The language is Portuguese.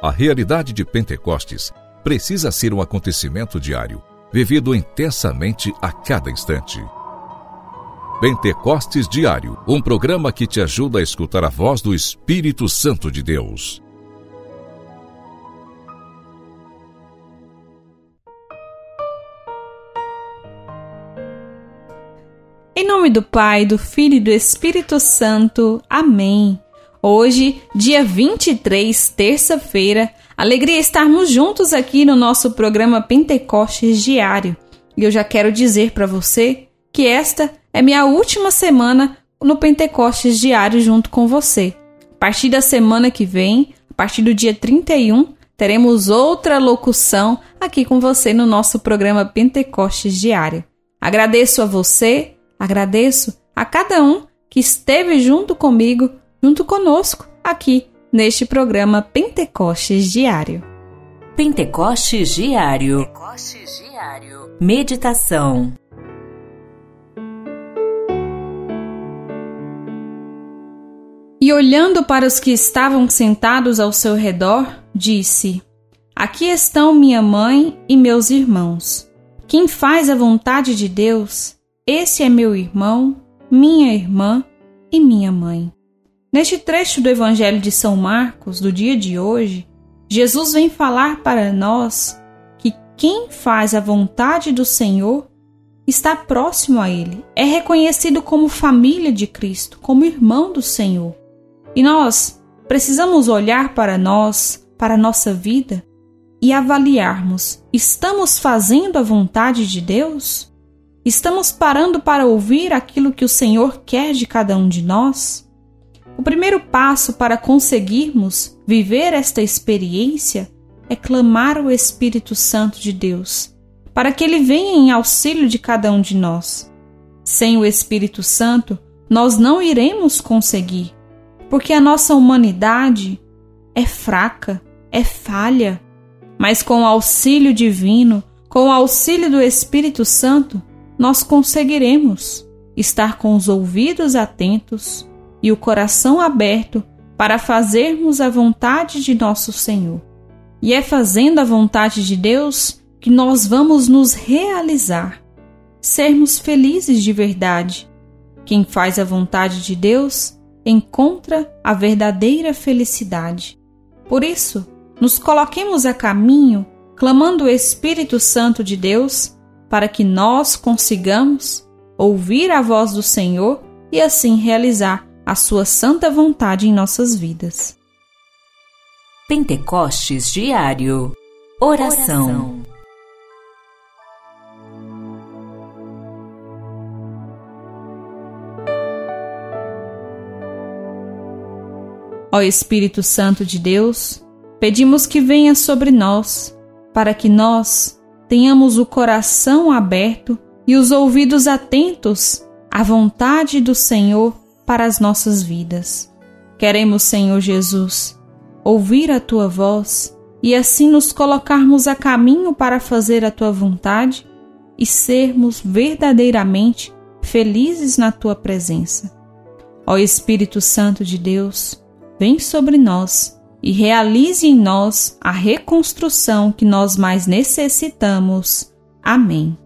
A realidade de Pentecostes precisa ser um acontecimento diário, vivido intensamente a cada instante. Pentecostes Diário, um programa que te ajuda a escutar a voz do Espírito Santo de Deus. Em nome do Pai, do Filho e do Espírito Santo. Amém. Hoje, dia 23, terça-feira, alegria estarmos juntos aqui no nosso programa Pentecostes Diário. E eu já quero dizer para você que esta é minha última semana no Pentecostes Diário junto com você. A partir da semana que vem, a partir do dia 31, teremos outra locução aqui com você no nosso programa Pentecostes Diário. Agradeço a você, agradeço a cada um que esteve junto comigo junto conosco aqui neste programa Pentecostes Diário. Pentecostes Diário. Pentecostes Diário. Meditação. E olhando para os que estavam sentados ao seu redor, disse: Aqui estão minha mãe e meus irmãos. Quem faz a vontade de Deus, esse é meu irmão, minha irmã e minha mãe. Neste trecho do Evangelho de São Marcos, do dia de hoje, Jesus vem falar para nós que quem faz a vontade do Senhor está próximo a Ele, é reconhecido como família de Cristo, como irmão do Senhor. E nós precisamos olhar para nós, para a nossa vida e avaliarmos: estamos fazendo a vontade de Deus? Estamos parando para ouvir aquilo que o Senhor quer de cada um de nós? O primeiro passo para conseguirmos viver esta experiência é clamar o Espírito Santo de Deus, para que ele venha em auxílio de cada um de nós. Sem o Espírito Santo, nós não iremos conseguir, porque a nossa humanidade é fraca, é falha. Mas com o auxílio divino, com o auxílio do Espírito Santo, nós conseguiremos estar com os ouvidos atentos e o coração aberto para fazermos a vontade de nosso Senhor. E é fazendo a vontade de Deus que nós vamos nos realizar, sermos felizes de verdade. Quem faz a vontade de Deus encontra a verdadeira felicidade. Por isso, nos coloquemos a caminho, clamando o Espírito Santo de Deus, para que nós consigamos ouvir a voz do Senhor e assim realizar a sua santa vontade em nossas vidas. Pentecostes Diário Oração, Ó Espírito Santo de Deus, pedimos que venha sobre nós, para que nós tenhamos o coração aberto e os ouvidos atentos à vontade do Senhor para as nossas vidas. Queremos, Senhor Jesus, ouvir a tua voz e assim nos colocarmos a caminho para fazer a tua vontade e sermos verdadeiramente felizes na tua presença. Ó Espírito Santo de Deus, vem sobre nós e realize em nós a reconstrução que nós mais necessitamos. Amém.